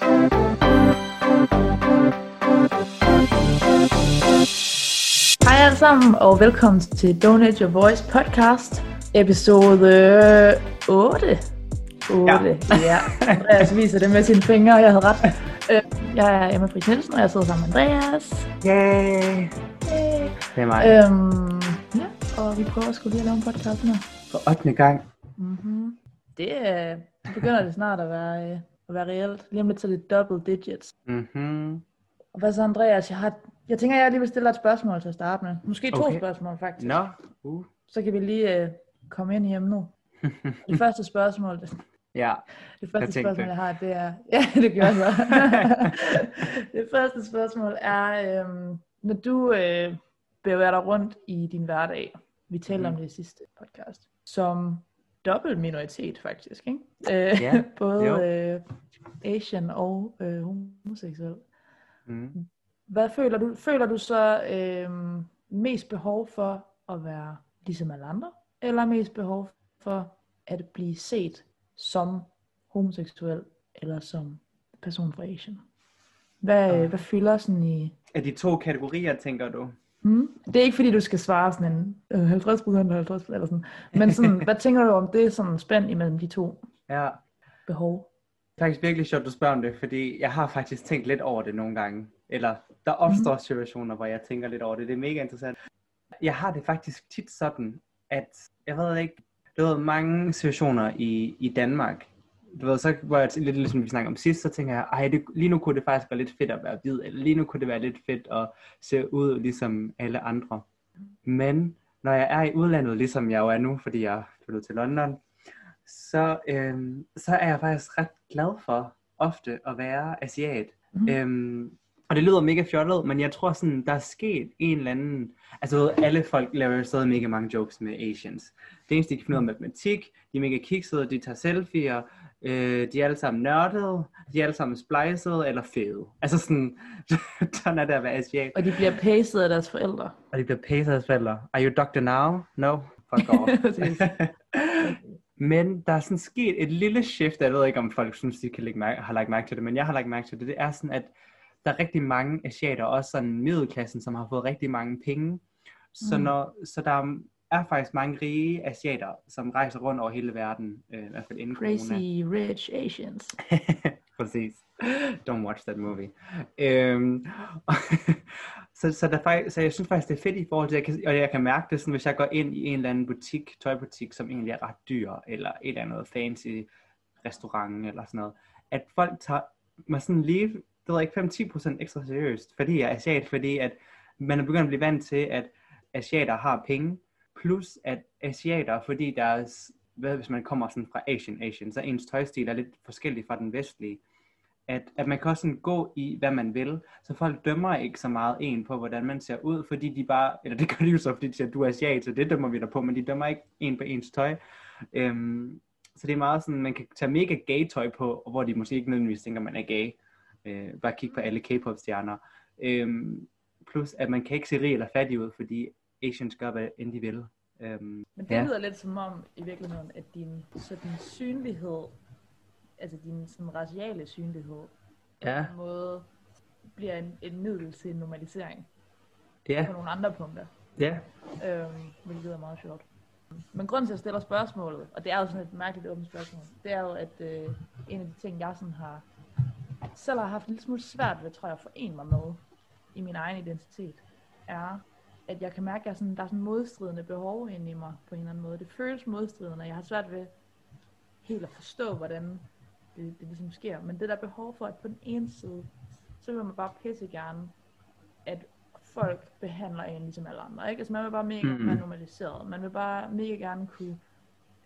Hej alle sammen, og velkommen til Donate Your Voice podcast, episode 8. 8, ja. ja. Andreas viser det med sine fingre, jeg havde ret. Øh, jeg er Emma Friis Nielsen, og jeg sidder sammen med Andreas. Yay! Yay. Det er mig. Øhm, ja, og vi prøver at skulle lige at lave en podcast nu. For 8. gang. Mm-hmm. Det, øh, begynder det snart at være, øh, at være reelt. Lige om lidt så er det double digits. Mm-hmm. Og hvad så Andreas, jeg, har, jeg tænker, jeg lige vil stille dig et spørgsmål til at starte med. Måske to Okay. spørgsmål faktisk. Nå. Uh. Så kan vi lige øh, komme ind i emnet. Det første spørgsmål, det, Ja. det første tænkte spørgsmål, jeg har, det er... Ja, det gør jeg det første spørgsmål er, øhm, når du øh, bevæger dig rundt i din hverdag, vi talte om Mhm. det i sidste podcast, som dobbelt minoritet faktisk, ikke? Øh, Ja, både jo. øh, Asian og øh, homoseksuel. Mm. Hvad føler du? Føler du så øh, mest behov for at være ligesom alle andre? Eller mest behov for at blive set som homoseksuel eller som person fra Asian? Hvad, Ah. hvad fylder sådan i... Er de to kategorier, tænker du? Hmm? Det er ikke fordi, du skal svare sådan en øh, 50 og 50 eller sådan. Men sådan, hvad tænker du om det sådan spænd imellem de to Ja. behov? Det er faktisk virkelig sjovt, du spørger om det, fordi jeg har faktisk tænkt lidt over det nogle gange. Eller der opstår Mhm. situationer, hvor jeg tænker lidt over det. Det er mega interessant. Jeg har det faktisk tit sådan, at jeg ved ikke, du ved, mange situationer i, i Danmark, du ved, så hvor jeg lidt ligesom vi snakker om sidst, så tænker jeg, ej, det, lige nu kunne det faktisk være lidt fedt at være hvid, eller lige nu kunne det være lidt fedt at se ud ligesom alle andre. Men når jeg er i udlandet, ligesom jeg jo er nu, fordi jeg er flyttet til London, så, øhm, så er jeg faktisk ret glad for ofte at være asiat. Mhm. Øhm, og det lyder mega fjollet, men jeg tror sådan, der er sket en eller anden... Altså ved, alle folk laver jo stadig mega mange jokes med Asians. Det eneste, de kan finde ud af matematik, de er mega kiksede, de tager selfies, øh, de er alle sammen nørdede, de er alle sammen splicede eller fede. Altså sådan, sådan er det at være asiat. Og de bliver pastet af deres forældre. Og de bliver pæset af forældre. Are you doctor now? No? Fuck off. Men der er sådan sket et lille shift, jeg ved ikke om folk synes, de kan lægge mærke, har lagt mærke til det, men jeg har lagt mærke til det. Det er sådan, at der er rigtig mange asiater, også sådan middelklassen, som har fået rigtig mange penge. Så, Mm. når, så der er faktisk mange rige asiater, som rejser rundt over hele verden, øh, i hvert fald inden Crazy corona. rich Asians. Præcis. Don't watch that movie. Øhm, så, så, der så jeg synes faktisk, det er fedt i forhold til, jeg kan, og jeg kan mærke det sådan, hvis jeg går ind i en eller anden butik, tøjbutik, som egentlig er ret dyr, eller et eller andet fancy restaurant, eller sådan noget, at folk tager mig sådan lige, det ved jeg ikke, 5-10% ekstra seriøst, fordi jeg er asiat, fordi at man er begyndt at blive vant til, at asiater har penge, plus at asiater, fordi deres, hvad hvis man kommer sådan fra Asian Asian, så ens tøjstil er lidt forskellig fra den vestlige, at, at man kan også sådan gå i, hvad man vil, så folk dømmer ikke så meget en på, hvordan man ser ud, fordi de bare, eller det gør de jo så, fordi de siger, du er asiat, så det dømmer vi dig på, men de dømmer ikke en på ens tøj. Øhm, så det er meget sådan, man kan tage mega gay tøj på, og hvor de måske ikke nødvendigvis tænker, man er gay. Øh, bare kig på alle K-pop stjerner. Øhm, plus, at man kan ikke se rig eller fattig ud, fordi Asians gør, hvad end de vil. Øhm, Men det Ja. lyder lidt som om, i virkeligheden, at din sådan synlighed, altså din sådan raciale synlighed, ja, på en måde bliver en, en middel til en normalisering ja, på nogle andre punkter, ja. øhm, hvilket er meget sjovt. Men grunden til, at jeg stiller spørgsmålet, og det er jo sådan et mærkeligt åbent spørgsmål, det er jo, at øh, en af de ting, jeg sådan har selv har haft en lille smule svært ved, tror jeg, at forene mig med i min egen identitet, er, at jeg kan mærke, at jeg sådan, der er sådan modstridende behov inde i mig på en eller anden måde. Det føles modstridende, og jeg har svært ved helt at forstå, hvordan det, det ligesom sker. Men det der behov for, at på den ene side, så vil man bare pisse gerne, at folk behandler en ligesom alle andre. Ikke? Altså man vil bare mega Mhm. være normaliseret. Man vil bare mega gerne kunne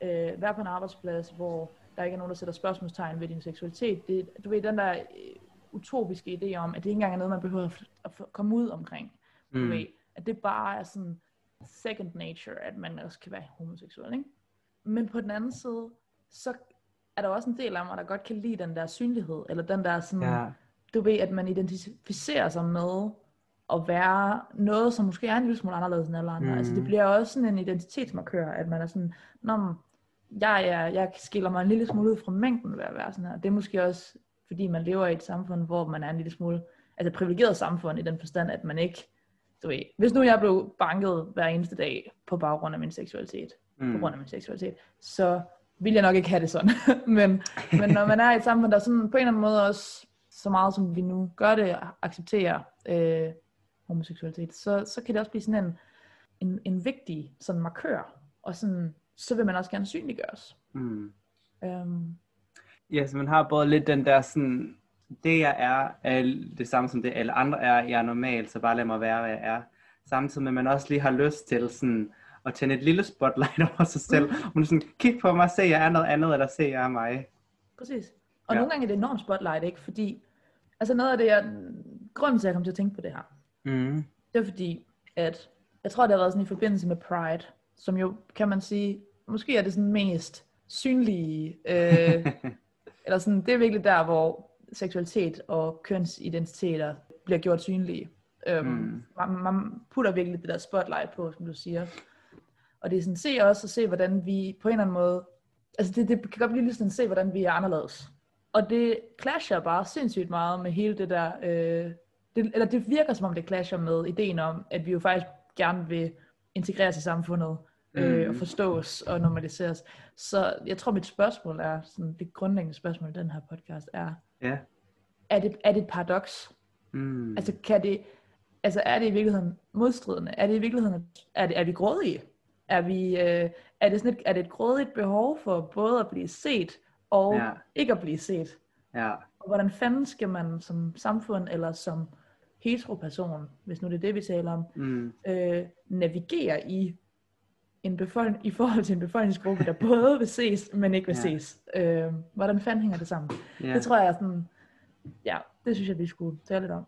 øh, være på en arbejdsplads, hvor der ikke er nogen, der sætter spørgsmålstegn ved din seksualitet. Det, du ved, den der øh, utopiske idé om, at det ikke engang er noget, man behøver at, at komme ud omkring. Du Mm. ved, at det bare er sådan second nature, at man også kan være homoseksuel, ikke? Men på den anden side, så er der også en del af mig, der godt kan lide den der synlighed, eller den der sådan, Ja. du ved, at man identificerer sig med at være noget, som måske er en lille smule anderledes end alle andre. Mm. Altså det Mhm. bliver også sådan en identitetsmarkør, at man er sådan, Nå, men jeg, er, jeg skiller mig en lille smule ud fra mængden ved at være sådan her. Det er måske også fordi man lever i et samfund, hvor man er en lille smule, altså et privilegeret samfund i den forstand, at man ikke, du ved, hvis nu jeg blev banket hver eneste dag på baggrund af min seksualitet, mm. på grund af min seksualitet, så vil jeg nok ikke have det sådan. men, men når man er i et samfund, der sådan på en eller anden måde også, så meget som vi nu gør det, accepterer øh, homoseksualitet, så, så kan det også blive sådan en, en, en vigtig sådan markør, og sådan, så vil man også gerne synliggøres. Mm. Um, ja, så man har både lidt den der sådan, det jeg er, er det samme som det alle andre er, jeg er normal, så bare lad mig være, hvad jeg er. Samtidig med, at man også lige har lyst til sådan, at tænde et lille spotlight over sig selv. Mm. Man sådan, kig på mig, se jeg er noget andet, eller se jeg er mig. Præcis. Og ja. nogle gange er det enormt spotlight, ikke? Fordi, altså noget af det, jeg, grunden til, at jeg kom til at tænke på det her, mm. det er fordi, at jeg tror, det har været sådan i forbindelse med Pride, som jo, kan man sige, måske er det sådan mest synlige, øh, eller sådan, det er virkelig der, hvor seksualitet og kønsidentiteter bliver gjort synlige. Øhm, mm. man, man putter virkelig det der spotlight på, som du siger. Og det er sådan, se også og se, hvordan vi på en eller anden måde, altså det, det kan godt blive lidt sådan, se, hvordan vi er anderledes. Og det clasher bare sindssygt meget med hele det der, øh, det, eller det virker som om det clasher med ideen om, at vi jo faktisk gerne vil integreres i samfundet, øh, mm. og forstås og normaliseres. Så jeg tror, mit spørgsmål er, sådan, det grundlæggende spørgsmål i den her podcast er, yeah. er, det, er det et paradoks? Mm. Altså, kan det, altså er det i virkeligheden modstridende? Er det i virkeligheden, er, det, er vi grådige? Er, vi, øh, er, det sådan et, er det et grådigt behov for både at blive set og ja. ikke at blive set? Ja. Og hvordan fanden skal man som samfund eller som heteroperson, hvis nu det er det, vi taler om, mm. øh, navigere i en befolkning, i forhold til en befolkningsgruppe, der både vil ses, men ikke vil ja. ses. Øh, hvordan fanden hænger det sammen? Ja. Det tror jeg er sådan, ja, det synes jeg, vi skulle tale lidt om.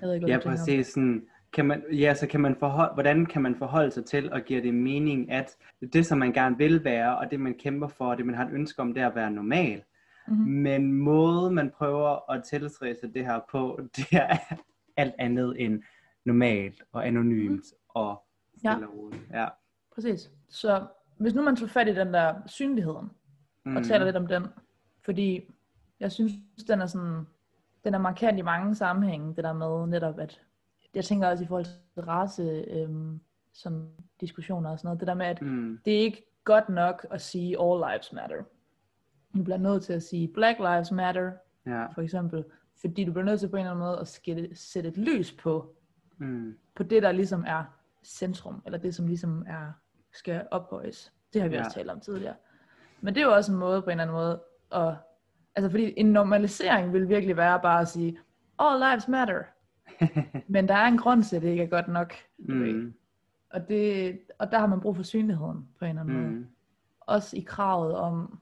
Jeg ved ikke, ja, præcis. Sådan, kan man, ja, så kan man forhold, hvordan kan man forholde sig til og give det mening, at det, som man gerne vil være, og det, man kæmper for, og det, man har et ønske om, det er at være normal. Mm-hmm. Men måden, man prøver at tilstræbe det her på, det er alt andet end normalt og anonymt mm. og stille ja. og roligt. Ja. Præcis. Så hvis nu man tager fat i den der synligheden, mm. og taler lidt om den, fordi jeg synes, den er sådan, den er markant i mange sammenhænge, det der med netop, at jeg tænker også i forhold til race, øhm, sådan diskussioner og sådan noget, det der med, at mm. det er ikke godt nok at sige all lives matter. Du bliver nødt til at sige black lives matter, ja. for eksempel, fordi du bliver nødt til på en eller anden måde at skætte, sætte et lys på, mm. på det, der ligesom er centrum, eller det, som ligesom er, skal ophøjes. Det har vi ja. også talt om tidligere. Men det er jo også en måde på en eller anden måde, at, altså fordi en normalisering vil virkelig være bare at sige, all lives matter. Men der er en grund til, at det ikke er godt nok. Mm. Og, det, og der har man brug for synligheden på en eller anden mm. måde. Også i kravet om,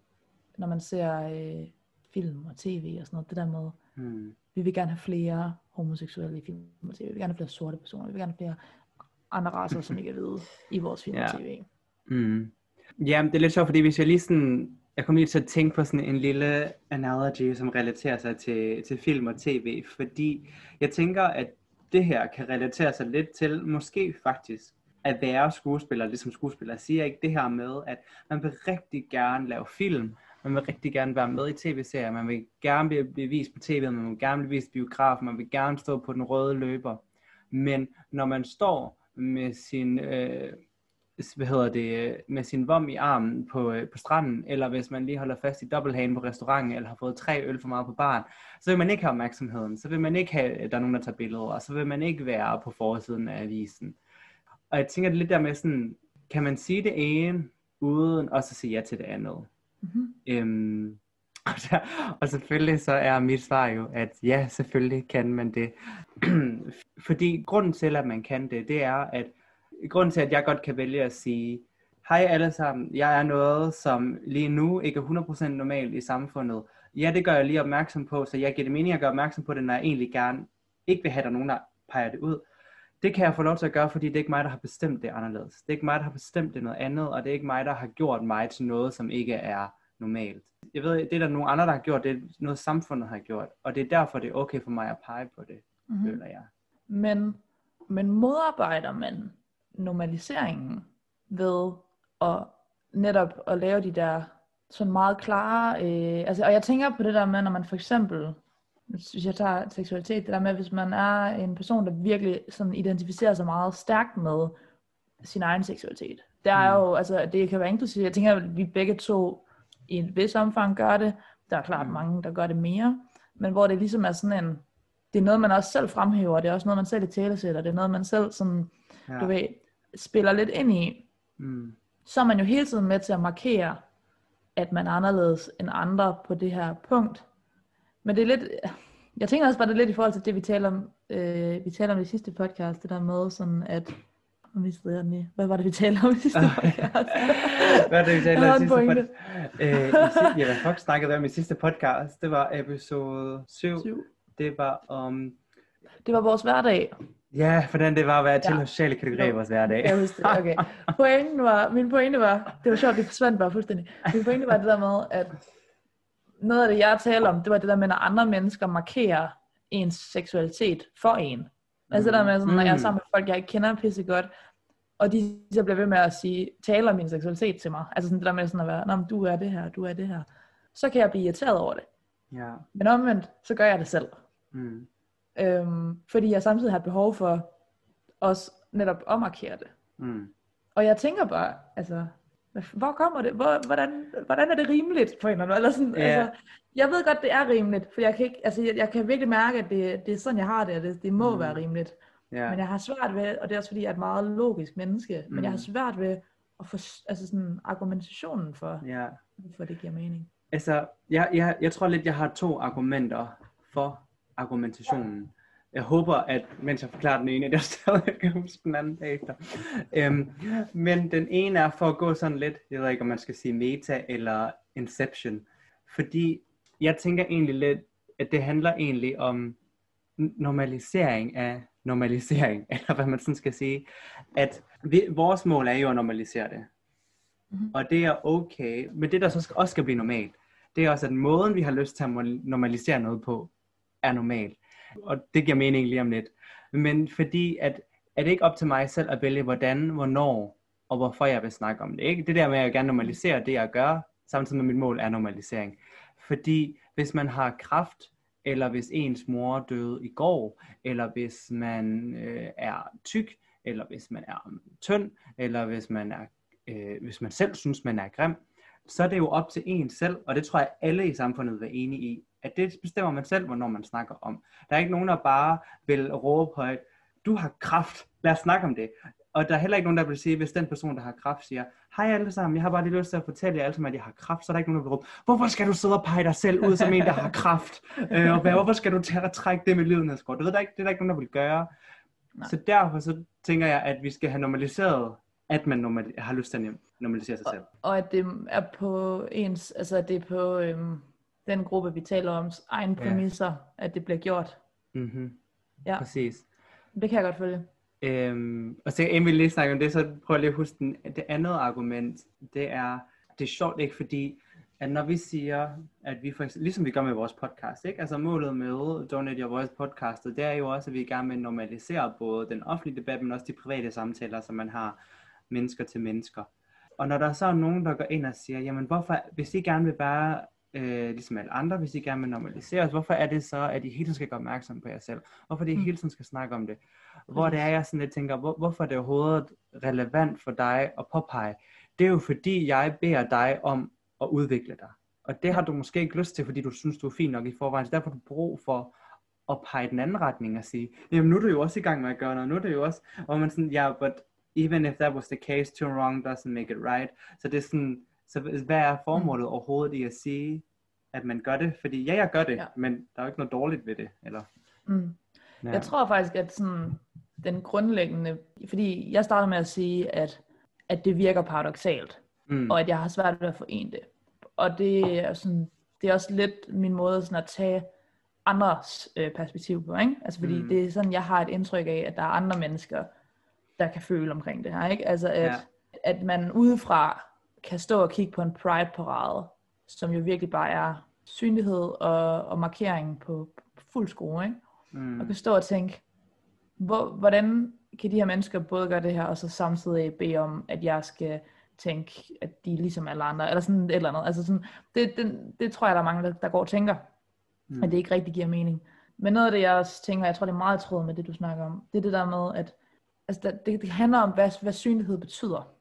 når man ser øh, film og tv og sådan noget, det der med, mm. vi vil gerne have flere homoseksuelle i film og tv, vi vil gerne have flere sorte personer, vi vil gerne have flere andre raser, som ikke er hvide i vores film og tv. Mm. Ja, det er lidt sjovt, fordi hvis jeg lige sådan, jeg kommer lige til at tænke på sådan en lille analogy, som relaterer sig til, til film og tv, fordi jeg tænker, at det her kan relatere sig lidt til, måske faktisk, at være skuespiller, ligesom skuespiller siger ikke det her med, at man vil rigtig gerne lave film, man vil rigtig gerne være med i tv-serier, man vil gerne blive, blive vist på tv, man vil gerne blive vist biograf, man vil gerne stå på den røde løber. Men når man står med sin, øh, hvad hedder det, med sin vom i armen på, øh, på stranden, eller hvis man lige holder fast i dobbelthagen på restauranten, eller har fået tre øl for meget på baren, så vil man ikke have opmærksomheden, så vil man ikke have, at der er nogen, der tager billeder, og så vil man ikke være på forsiden af avisen. Og jeg tænker lidt der med sådan, kan man sige det ene, uden også at sige ja til det andet? Mm-hmm. Øhm, og, der, og selvfølgelig så er mit svar jo, at ja, selvfølgelig kan man det. Fordi grunden til, at man kan det, det er, at grunden til, at jeg godt kan vælge at sige, hej alle sammen, jeg er noget, som lige nu ikke er 100% normalt i samfundet. Ja, det gør jeg lige opmærksom på, så jeg giver det mening at gøre opmærksom på det, når jeg egentlig gerne ikke vil have, at der nogen, der peger det ud. Det kan jeg få lov til at gøre, fordi det er ikke mig, der har bestemt det anderledes. Det er ikke mig, der har bestemt det noget andet, og det er ikke mig, der har gjort mig til noget, som ikke er normalt. Jeg ved, det er der nogle andre, der har gjort, det er noget samfundet har gjort, og det er derfor, det er okay for mig at pege på det, mm-hmm. føler jeg. Men, men modarbejder man normaliseringen ved at netop at lave de der sådan meget klare, øh, altså, og jeg tænker på det der med, når man for eksempel hvis jeg tager seksualitet, det der med, hvis man er en person, der virkelig sådan identificerer sig meget stærkt med sin egen seksualitet. Det er Mm. jo, altså det kan være inklusivt. Jeg tænker, at vi begge to i en vis omfang gør det. Der er klart Mm. mange, der gør det mere. Men hvor det ligesom er sådan en, det er noget, man også selv fremhæver. Det er også noget, man selv i talesætter. Det er noget, man selv sådan, Ja. du ved, spiller lidt ind i. Mm. Så er man jo hele tiden med til at markere, at man er anderledes end andre på det her punkt. Men det er lidt, jeg tænker også bare, det lidt i forhold til det, vi taler om, øh, vi taler om i sidste podcast, det der med sådan, at, nu mistede jeg den. Hvad var det, vi talte om i sidste podcast? Hvad er det, vi talte om i sidste podcast? Øh, si- ja, hvad fuck snakkede vi om i sidste podcast? Det var episode 7. Syv. Det var om... Det var vores hverdag. Ja, hvordan det var at være til Ja. sociale kategorier i vores hverdag. Jeg husker det, okay. Pointen var, min pointe var, det var sjovt, det forsvandt bare fuldstændig. Min pointe var det der med, at noget af det, jeg taler om, det var det der med, når andre mennesker markerer ens seksualitet for en. Altså det der med, sådan, når jeg er Mm. sammen med folk, jeg ikke kender pisse godt, og de så bliver ved med at sige, tale om min seksualitet til mig. Altså sådan det der med sådan at være, Nå, men du er det her, du er det her. Så kan jeg blive irriteret over det. Ja. Men omvendt, så gør jeg det selv. Mm. Øhm, fordi jeg samtidig har behov for også netop at markere det. Mm. Og jeg tænker bare, altså, hvor kommer det? Hvor, hvordan, hvordan er det rimeligt på en eller anden måde? Eller sådan, Ja. altså, jeg ved godt, det er rimeligt, for jeg kan, ikke, altså, jeg, jeg kan virkelig mærke, at det, det er sådan, jeg har det, og det, det må Mm. være rimeligt. Ja. Men jeg har svært ved, og det er også fordi, jeg er et meget logisk menneske, mm. men jeg har Mm. svært ved at få altså sådan, argumentationen for, ja. hvorfor det giver mening. Altså, jeg, jeg, jeg tror lidt, jeg har to argumenter for argumentationen. Jeg håber, at mens jeg forklarer den ene, at jeg stadig kan huske den anden bagefter. Øhm, men den ene er for at gå sådan lidt, jeg ved ikke, om man skal sige meta eller inception. Fordi jeg tænker egentlig lidt, at det handler egentlig om normalisering af normalisering, eller hvad man sådan skal sige. At vi, vores mål er jo at normalisere det. Mhm. Og det er okay, men det der så også skal blive normalt, det er også, at måden vi har lyst til at normalisere noget på, er normal. Og det giver mening lige om lidt. Men fordi, at er det ikke op til mig selv at vælge, hvordan, hvornår og hvorfor jeg vil snakke om det. Ikke? Det der med, at jeg gerne normalisere det, jeg gør, samtidig med mit mål er normalisering. Fordi hvis man har kraft, eller hvis ens mor døde i går, eller hvis man øh, er tyk, eller hvis man er tynd, eller hvis man, er, øh, hvis man selv synes, man er grim, så er det jo op til en selv, og det tror jeg alle i samfundet vil være enige i, at det bestemmer man selv, hvornår man snakker om. Der er ikke nogen, der bare vil råbe højt, du har kraft, lad os snakke om det. Og der er heller ikke nogen, der vil sige, hvis den person, der har kraft, siger, hej alle sammen, jeg har bare lige lyst til at fortælle jer alle sammen, at jeg har kraft, så er der ikke nogen, der vil råbe, hvorfor skal du sidde og pege dig selv ud som en, der har kraft? Øh, og hvad, hvorfor skal du tage og trække det med lidenhedsgård? Det ved der ikke, det er der ikke nogen, der vil gøre. Nej. Så derfor så tænker jeg, at vi skal have normaliseret, at man normal, har lyst til at normalisere sig selv. Og at det er på ens, altså at det er på øhm, den gruppe, vi taler om, egen Ja. præmisser, at det bliver gjort. Mm-hmm. Ja. Præcis. Det kan jeg godt følge. Øhm, og så inden vi lige snakker om det, så prøver jeg lige at huske den, det andet argument, det er, det er sjovt ikke, fordi at når vi siger, at vi for eksempel, ligesom vi gør med vores podcast, ikke? altså målet med Donate Your Voice podcastet, det er jo også, at vi gerne vil normalisere både den offentlige debat, men også de private samtaler, som man har mennesker til mennesker. Og når der så er nogen, der går ind og siger, jamen hvorfor, hvis I gerne vil være øh, ligesom alle andre, hvis I gerne vil normalisere os, hvorfor er det så, at I hele tiden skal gøre opmærksom på jer selv? Hvorfor det I Mm. hele tiden skal snakke om det? Hvor det er, jeg sådan lidt tænker, hvor, hvorfor er det overhovedet relevant for dig at påpege? Det er jo fordi, jeg beder dig om at udvikle dig. Og det har du måske ikke lyst til, fordi du synes, du er fin nok i forvejen. Så derfor har du brug for at pege den anden retning og sige, jamen nu er du jo også i gang med at gøre noget. Nu er det jo også, hvor man sådan, ja, yeah, but even if that was the case, too wrong doesn't make it right. Så det er sådan, så hvad er formålet overhovedet i at sige, at man gør det? Fordi ja, jeg gør det, Ja. men der er jo ikke noget dårligt ved det. Eller, Mm. ja. Jeg tror faktisk, at sådan, den grundlæggende, fordi jeg starter med at sige, at, at det virker paradoxalt, mm. og at jeg har svært ved at forene det. Og det er, sådan, det er også lidt min måde sådan at tage andres øh, perspektiv på, ikke? Altså fordi Mm. mm. det er sådan, jeg har et indtryk af, at der er andre mennesker, der kan føle omkring det her, ikke? Altså at, ja. at man udefra kan stå og kigge på en pride-parade, som jo virkelig bare er synlighed og, og markering på, på fuld skrue, ikke? mm. og kan stå og tænke, hvor, hvordan kan de her mennesker både gøre det her, og så samtidig bede om, at jeg skal tænke, at de er ligesom alle andre, eller sådan et eller andet. Altså sådan, det, det, det tror jeg, der er mange, der, der går og tænker. mm. at det ikke rigtig giver mening. Men noget af det, jeg også tænker, jeg tror, det er meget tråd med det, du snakker om, det er det der med, at altså, det, det handler om, hvad, hvad synlighed betyder.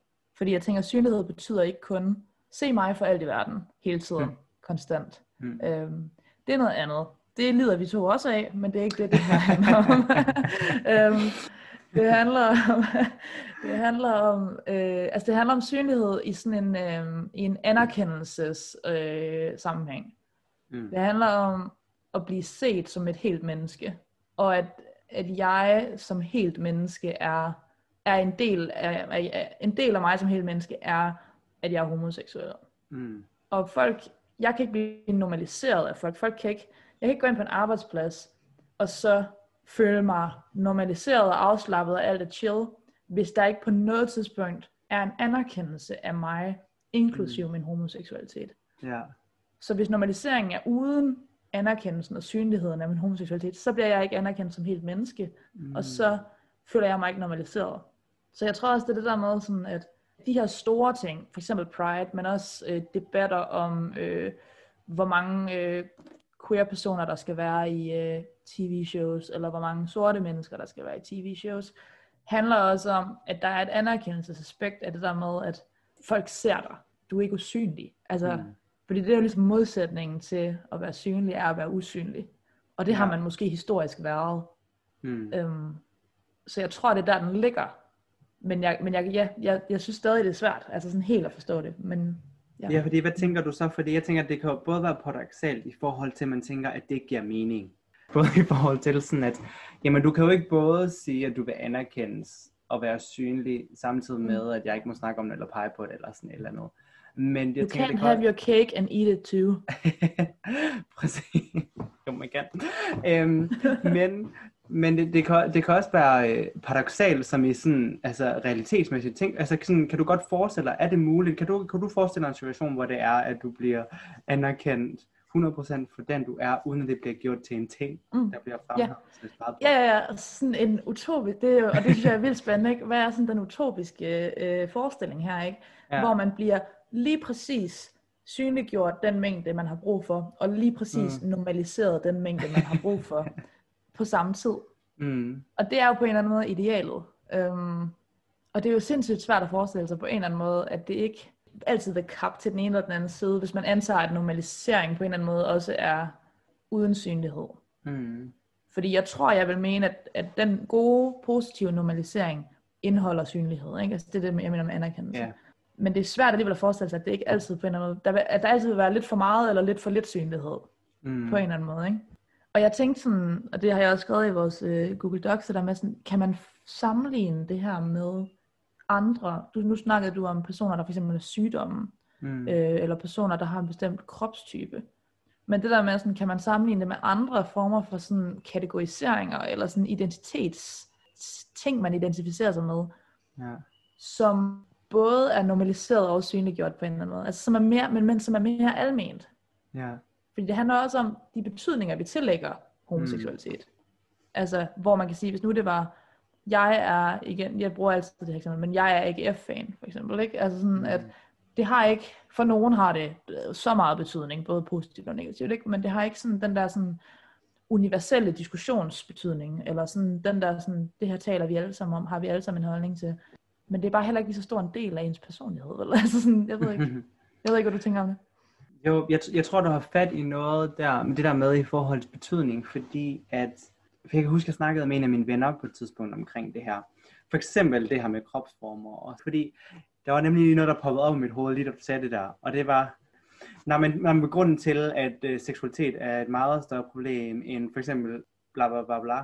Fordi jeg tænker, synlighed betyder ikke kun, se mig for alt i verden, hele tiden, mm. konstant. Mm. Øhm, det er noget andet. Det lider vi to også af, men det er ikke det, det handler om. øhm, det handler om, det handler om, øh, altså det handler om synlighed i sådan en, øh, i en anerkendelses øh, sammenhæng. Mm. Det handler om at blive set som et helt menneske, og at, at jeg som helt menneske er, er en del af, af, en del af mig som helt menneske er, at jeg er homoseksuel. Mm. Og folk, jeg kan ikke blive normaliseret af folk. Folk kan ikke, jeg kan ikke gå ind på en arbejdsplads, og så føle mig normaliseret og afslappet og alt er chill, hvis der ikke på noget tidspunkt er en anerkendelse af mig, inklusive mm. min homoseksualitet. Ja. Så hvis normaliseringen er uden anerkendelsen og synligheden af min homoseksualitet, så bliver jeg ikke anerkendt som helt menneske, mm. og så føler jeg mig ikke normaliseret. Så jeg tror også, det er det der med, sådan at de her store ting, for eksempel Pride, men også øh, debatter om, øh, hvor mange øh, queer-personer, der skal være i øh, tv-shows, eller hvor mange sorte mennesker, der skal være i tv-shows, handler også om, at der er et anerkendelsesaspekt af det der med, at folk ser dig. Du er ikke usynlig. Altså, mm. Fordi det er jo ligesom modsætningen til at være synlig, er at være usynlig. Og det ja. har man måske historisk været. Mm. Øhm, så jeg tror, det er der, den ligger. Men jeg, men jeg, ja, jeg, jeg synes stadig, det er svært, altså sådan helt at forstå det. Men, ja. ja, fordi hvad tænker du så? Fordi jeg tænker, at det kan både være paradoxalt i forhold til, at man tænker, at det giver mening. Både i forhold til sådan, at jamen, du kan jo ikke både sige, at du vil anerkendes og være synlig, samtidig mm. med, at jeg ikke må snakke om det, eller pege på det, eller sådan et eller andet. Men jeg you tænker, can't have have your cake and eat it too. Præcis. Jo, man kan. Øhm, men men det, det, kan, det kan også være øh, paradoxalt, som i sådan, altså realitetsmæssigt ting. Altså sådan, kan du godt forestille dig, er det muligt? Kan du, kan du forestille dig en situation, hvor det er, at du bliver anerkendt 100% for den du er, uden at det bliver gjort til en ting, mm. der bliver fremhævet. Ja. ja, ja, ja. Sådan en utopisk, det, og det synes jeg er vildt spændende, ikke? Hvad er sådan den utopiske øh, forestilling her, ikke? Ja. Hvor man bliver lige præcis synliggjort den mængde, man har brug for, og lige præcis mm. normaliseret den mængde, man har brug for på samme tid. Mm. Og det er jo på en eller anden måde idealet. Um, og det er jo sindssygt svært at forestille sig på en eller anden måde, at det ikke altid vil kappe til den ene eller den anden side, hvis man antager, at normalisering på en eller anden måde også er uden synlighed. Mm. Fordi jeg tror, jeg vil mene, at, at den gode, positive normalisering indeholder synlighed. Ikke? Altså det er det, jeg mener med anerkendelse. Yeah men det er svært alligevel at forestille sig, at det ikke altid på en eller anden måde, der vil, at der altid vil være lidt for meget eller lidt for lidt synlighed, mm. på en eller anden måde, ikke? Og jeg tænkte sådan, og det har jeg også skrevet i vores øh, Google Docs, så der med sådan, kan man sammenligne det her med andre, du, nu snakkede du om personer, der for eksempel er sygdomme, mm. øh, eller personer, der har en bestemt kropstype. Men det der med, sådan, kan man sammenligne det med andre former for sådan kategoriseringer, eller sådan identitets ting, man identificerer sig med, ja. som både er normaliseret og synliggjort på en eller anden måde. Altså som er mere, men, men som er mere alment. Ja. Fordi det handler også om de betydninger, vi tillægger homoseksualitet. Mm. Altså, hvor man kan sige, hvis nu det var, jeg er, igen, jeg bruger altid det her eksempel, men jeg er ikke F-fan, for eksempel, ikke? Altså sådan, mm. at det har ikke, for nogen har det så meget betydning, både positivt og negativt, ikke? Men det har ikke sådan den der sådan universelle diskussionsbetydning, eller sådan den der sådan, det her taler vi alle sammen om, har vi alle sammen en holdning til. Men det er bare heller ikke lige så stor en del af ens personlighed. Eller? Altså sådan, jeg ved ikke, jeg ved ikke, hvad du tænker om det. Jo, jeg, jeg tror, du har fat i noget der, med det der med i forhold til betydning, fordi at, for jeg kan huske, at jeg snakkede med en af mine venner på et tidspunkt omkring det her. For eksempel det her med kropsformer, og fordi der var nemlig noget, der poppede op i mit hoved, lige da du sagde det der, og det var, når man, man med grunden til, at øh, seksualitet er et meget større problem end for eksempel bla bla bla bla,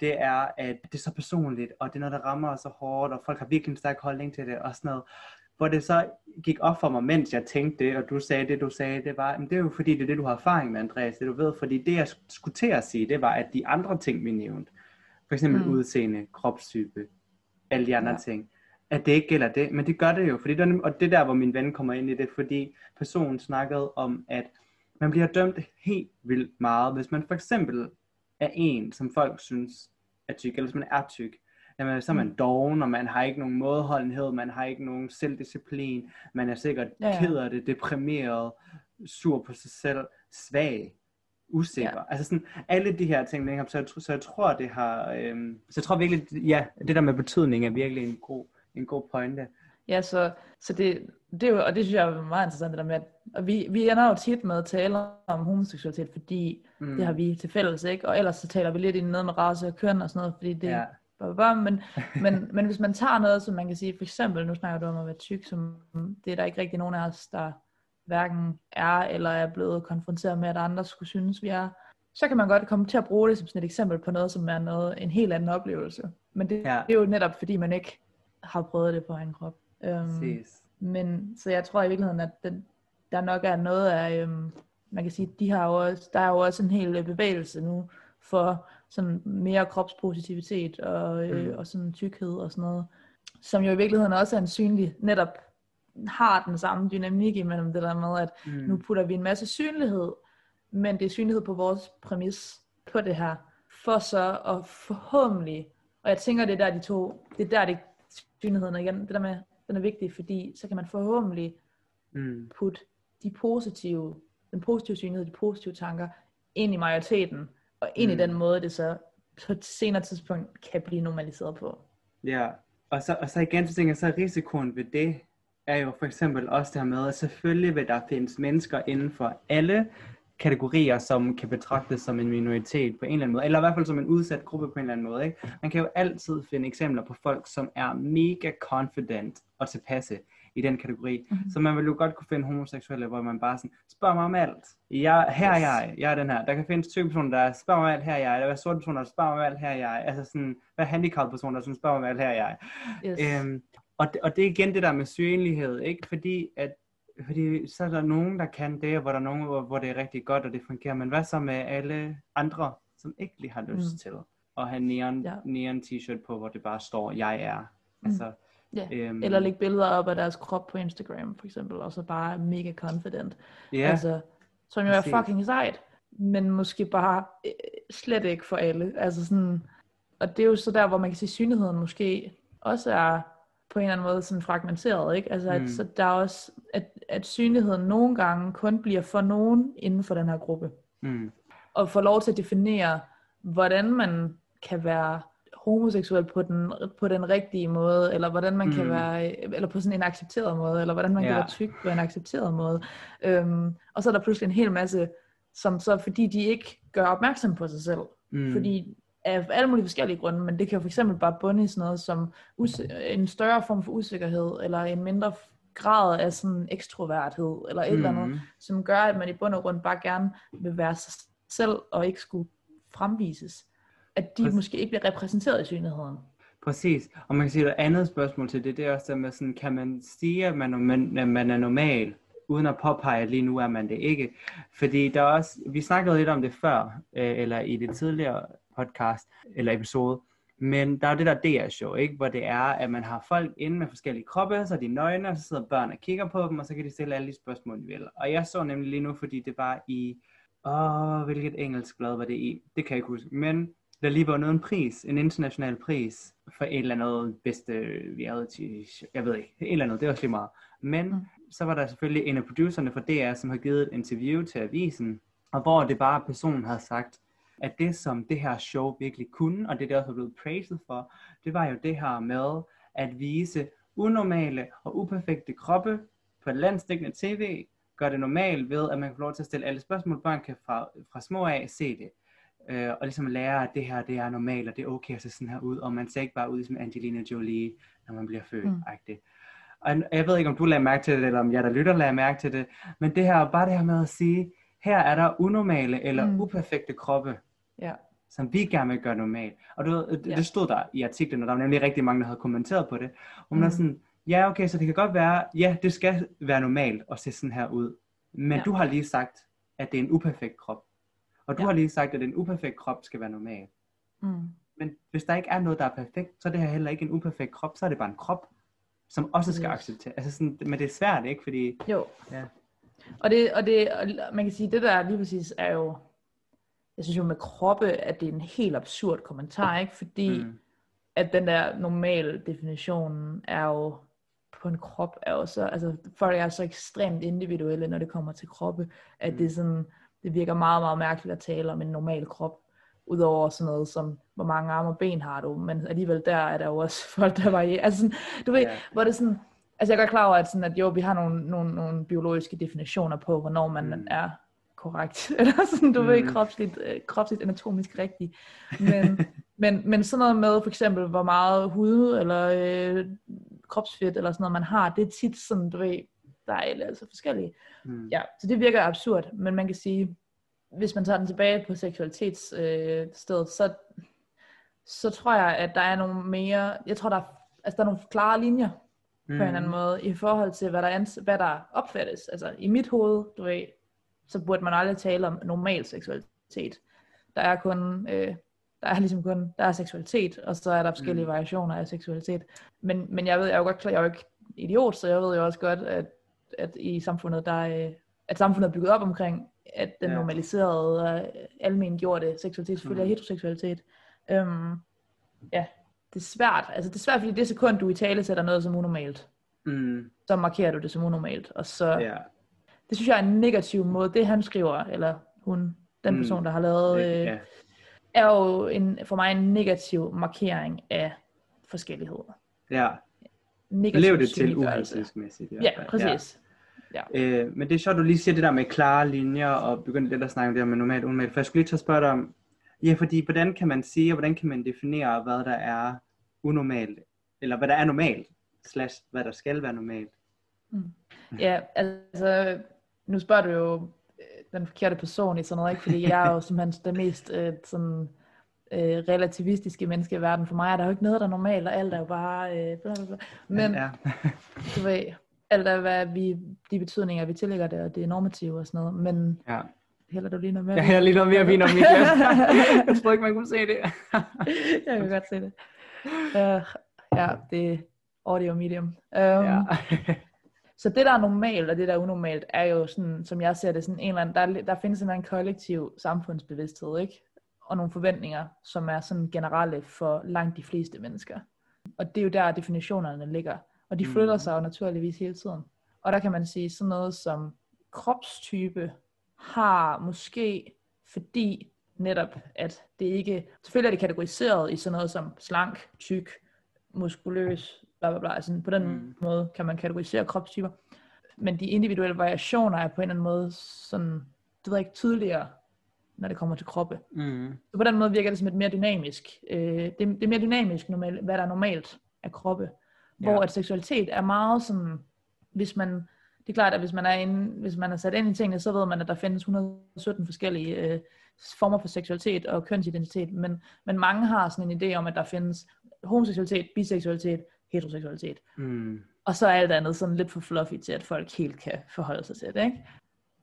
det er, at det er så personligt, og det er noget, der rammer så hårdt, og folk har virkelig en stærk holdning til det, og sådan noget. Hvor det så gik op for mig, mens jeg tænkte det, og du sagde det, du sagde, det var, men det er jo fordi, det er det, du har erfaring med, Andreas, det du ved, fordi det, jeg skulle til at sige, det var, at de andre ting, vi nævnte, for eksempel mm. udseende, kropstype, alle de andre ja. ting, at det ikke gælder det, men det gør det jo, fordi det og det er der, hvor min ven kommer ind i det, fordi personen snakkede om, at man bliver dømt helt vildt meget, hvis man for eksempel er en, som folk synes er tyk, eller hvis man er tyk, jamen, så er man mm. doven, og man har ikke nogen mådeholdenhed, man har ikke nogen selvdisciplin, man er sikkert ja, ja. ked af det, deprimeret, sur på sig selv, svag, usikker. Ja. Altså sådan, alle de her ting, så, jeg, så jeg tror, det har, øhm, så jeg tror virkelig, ja, det der med betydning er virkelig en god, en god pointe. Ja, så, så det, det er jo, og det synes jeg er meget interessant, det der med, at og vi, vi ender jo tit med at tale om homoseksualitet, fordi mm. det har vi til fælles, ikke? Og ellers så taler vi lidt ind noget med race og køn og sådan noget, fordi det ja. Bare, men, men, men hvis man tager noget, som man kan sige, for eksempel, nu snakker du om at være tyk, som det er der ikke rigtig nogen af os, der hverken er eller er blevet konfronteret med, at andre skulle synes, vi er, så kan man godt komme til at bruge det som sådan et eksempel på noget, som er noget, en helt anden oplevelse. Men det, ja. det er jo netop, fordi man ikke har prøvet det på egen krop. Um, men så jeg tror i virkeligheden, at den, der nok er noget af, um, man kan sige, de har jo også, der er jo også en hel bevægelse nu for sådan mere kropspositivitet og, øh, mm. og sådan tykkhed og sådan noget, som jo i virkeligheden også er en synlig, netop har den samme dynamik imellem det der med, at mm. nu putter vi en masse synlighed, men det er synlighed på vores præmis på det her, for så at forhåbentlig, og jeg tænker, det er der de to, det er der det synligheden igen, det der med, den er vigtig, fordi så kan man forhåbentlig mm. putte de positive, den positive synlighed, de positive tanker ind i majoriteten, og ind mm. i den måde, det så på et senere tidspunkt kan blive normaliseret på. Ja, og så, og så igen, så tænker jeg, så risikoen ved det, er jo for eksempel også det her med, at selvfølgelig vil der findes mennesker inden for alle kategorier, som kan betragtes som en minoritet på en eller anden måde, eller i hvert fald som en udsat gruppe på en eller anden måde. Ikke? Man kan jo altid finde eksempler på folk, som er mega confident og tilpasse i den kategori. Mm-hmm. Så man vil jo godt kunne finde homoseksuelle, hvor man bare sådan, spørger mig om alt. Jeg, her er jeg, jeg er den her. Der kan findes type personer, der spørger mig om alt, her er jeg. Der er sorte personer, der spørger mig om alt, her er jeg. Altså sådan, hvad handicappede personer, der sådan, spørger mig om alt, her er jeg. Yes. Øhm, og, det, og det er igen det der med synlighed, ikke? Fordi at fordi så er der nogen, der kan det, hvor der er nogen, hvor, hvor det er rigtig godt, og det fungerer. Men hvad så med alle andre, som ikke lige har lyst mm. til at have neon, ja. neon t-shirt på, hvor det bare står, jeg er. Mm. Ja. Øhm, Eller lægge billeder op af deres krop på Instagram, for eksempel, og så bare mega confident. Ja. Altså, som jo er fucking sejt, men måske bare øh, slet ikke for alle. Altså sådan, og det er jo så der, hvor man kan sige, synligheden måske også er på en eller anden måde sådan fragmenteret, ikke? Altså, mm. at, så der er også, at, at synligheden nogle gange kun bliver for nogen inden for den her gruppe. Mm. Og får lov til at definere, hvordan man kan være homoseksuel på den, på den rigtige måde, eller hvordan man mm. kan være, eller på sådan en accepteret måde, eller hvordan man ja. kan være tyk på en accepteret måde. Øhm, og så er der pludselig en hel masse, som så, fordi de ikke gør opmærksom på sig selv, mm. fordi af alle mulige forskellige grunde, men det kan jo for eksempel bare bunde i sådan noget som en større form for usikkerhed, eller en mindre grad af sådan ekstroverthed, eller et mm. eller andet, mm. som gør, at man i bund og grund bare gerne vil være sig selv, og ikke skulle fremvises at de Præcis. måske ikke bliver repræsenteret i synligheden. Præcis, og man kan sige, at et andet spørgsmål til det, det er også der med sådan, kan man sige, at man, at man er normal, uden at påpege, at lige nu er man det ikke. Fordi der er også, vi snakkede lidt om det før, øh, eller i det tidligere podcast, eller episode, men der er jo det der DR-show, ikke? hvor det er, at man har folk inde med forskellige kroppe, så er de nøgne, og så sidder børn og kigger på dem, og så kan de stille alle de spørgsmål, de vil. Og jeg så nemlig lige nu, fordi det var i, åh, hvilket engelsk blad var det i? Det kan jeg ikke huske. Men der lige vundet en pris, en international pris, for et eller andet bedste reality, jeg ved ikke, et eller andet, det var også lige meget. Men mm. så var der selvfølgelig en af producerne fra DR, som har givet et interview til avisen, og hvor det bare personen havde sagt, at det som det her show virkelig kunne, og det der også er blevet praised for, det var jo det her med at vise unormale og uperfekte kroppe på landstækkende tv, gør det normalt ved, at man kan få lov til at stille alle spørgsmål, børn kan fra, fra små af se det øh, og ligesom lære, at det her det er normalt, og det er okay at se sådan her ud, og man ser ikke bare ud som Angelina Jolie, når man bliver født. Mm. Og jeg ved ikke, om du lader mærke til det, eller om jeg der lytter lader mærke til det, men det her, bare det her med at sige, her er der unormale eller mm. uperfekte kroppe, ja. som vi gerne vil gøre normalt. Og du, det, ja. det stod der i artiklen, og der var nemlig rigtig mange, der havde kommenteret på det. Og man mm. er sådan, ja okay, så det kan godt være, ja, det skal være normalt at se sådan her ud. Men ja. du har lige sagt, at det er en uperfekt krop. Og du ja. har lige sagt, at en uperfekt krop skal være normal. Mm. Men hvis der ikke er noget, der er perfekt, så er det her heller ikke en uperfekt krop, så er det bare en krop, som også skal acceptere. Altså sådan, men det er svært, ikke? Fordi, jo. Ja. Og, det, og, det, og man kan sige, det der lige præcis er jo, jeg synes jo med kroppe, at det er en helt absurd kommentar, ikke? Fordi mm. at den der normale definition er jo på en krop er jo så, altså folk er så ekstremt individuelle, når det kommer til kroppe, at mm. det er sådan, det virker meget, meget mærkeligt at tale om en normal krop, udover sådan noget som, hvor mange arme og ben har du, men alligevel der er der jo også folk, der var i, altså sådan, du ved, Ja. hvor det sådan, altså jeg er godt klar over, at, sådan, at jo, vi har nogle, nogle, nogle biologiske definitioner på, hvornår man Mm. er korrekt, eller sådan, du mm. ved, kropsligt, øh, kropsligt anatomisk rigtig, men, men, men sådan noget med, for eksempel, hvor meget hud, eller øh, kropsfedt, eller sådan noget, man har, det er tit sådan, du ved, der er altså forskellige. Mm. Ja, så det virker absurd, men man kan sige, hvis man tager den tilbage på seksualitetsstedet, øh, stedet, så, så tror jeg, at der er nogle mere, jeg tror, der er, altså, der er nogle klare linjer mm. på en eller anden måde, i forhold til, hvad der, ans, hvad der opfattes. Altså i mit hoved, du ved, så burde man aldrig tale om normal seksualitet. Der er kun, øh, der er ligesom kun, der er seksualitet, og så er der forskellige Mm. mm. variationer af seksualitet. Men, men jeg ved, jeg er jo godt klar, jeg er jo ikke idiot, så jeg ved jo også godt, at, at i samfundet, der er, øh, at samfundet er bygget op omkring, at den Ja. ja. normaliserede, øh, almengjorte seksualitet selvfølgelig Mm. er heteroseksualitet. Øhm, ja, det er svært. Altså det er svært, fordi det sekund, du i tale sætter noget som unormalt, Mm. så markerer du det som unormalt. Og så, Ja. det synes jeg er en negativ måde. Det han skriver, eller hun, den Mm. person, der har lavet, øh, ja. er jo en, for mig en negativ markering af forskellighed. ja. Negativ Lev det til uhensigtsmæssigt. i hvert Ja, præcis. Øh, men det er sjovt, du lige siger det der med klare linjer, og begynder lidt at snakke om det her med normalt unormalt. For jeg skulle lige at spørge dig om, ja, fordi hvordan kan man sige, og hvordan kan man definere, hvad der er unormalt, eller hvad der er normalt, slash hvad der skal være normalt. Ja, altså, nu spørger du jo øh, den forkerte person i sådan noget, ikke? Fordi jeg er jo simpelthen det mest øh, sådan, øh, relativistiske menneske i verden. For mig er der jo ikke noget, der er normalt, og alt er jo bare... Øh, bla bla bla. Men ja. du ved, alt er, hvad vi, de betydninger, vi tillægger det, og det er normative og sådan noget. Men ja. heller du lige noget mere? Jeg hælder lige noget mere vin om mit glas. jeg tror ikke, man kunne se det. jeg kan godt se det. Uh, ja, det er audio medium. Um, ja. Så det, der er normalt, og det, der er unormalt, er jo sådan, som jeg ser det, sådan en eller anden, der, der findes en eller anden kollektiv samfundsbevidsthed, ikke? Og nogle forventninger, som er sådan generelle for langt de fleste mennesker. Og det er jo der, definitionerne ligger. Og de flytter Mhm. sig jo naturligvis hele tiden. Og der kan man sige sådan noget som kropstype har måske, fordi netop, at det ikke, selvfølgelig er det kategoriseret i sådan noget som slank, tyk, muskuløs, bla bla bla. Altså på den Mm. mm. måde kan man kategorisere kropstyper. Men de individuelle variationer er på en eller anden måde sådan, det ved jeg ikke, tydeligere, når det kommer til kroppe. Mm. Så på den måde virker det som et mere dynamisk, øh, det, det er mere dynamisk, normal, hvad der er normalt af kroppe. Hvor Ja. at seksualitet er meget sådan, hvis man, det er klart, at hvis man er, inde, hvis man er sat ind i tingene, så ved man, at der findes 117 forskellige øh, former for seksualitet og kønsidentitet, men, men mange har sådan en idé om, at der findes homoseksualitet, biseksualitet, heteroseksualitet. Mm. Og så er alt andet sådan lidt for fluffy til, at folk helt kan forholde sig til det, ikke?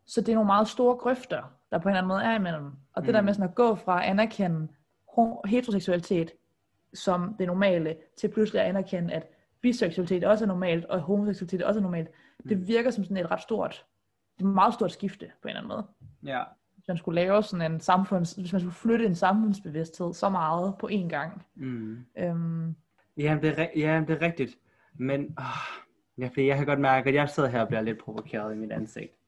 Så det er nogle meget store grøfter, der på en eller anden måde er imellem. Og det Mm. der med sådan at gå fra at anerkende heteroseksualitet som det normale, til pludselig at anerkende, at biseksualitet også er normalt, og homoseksualitet også er normalt, det virker som sådan et ret stort, et meget stort skifte på en eller anden måde. Ja. Hvis man skulle lave sådan en samfunds, hvis man skulle flytte en samfundsbevidsthed så meget på én gang. Mm. Øhm, Ja, det er, ja, det er rigtigt. Men åh, ja, fordi jeg kan godt mærke, at jeg sidder her og bliver lidt provokeret i mit ansigt.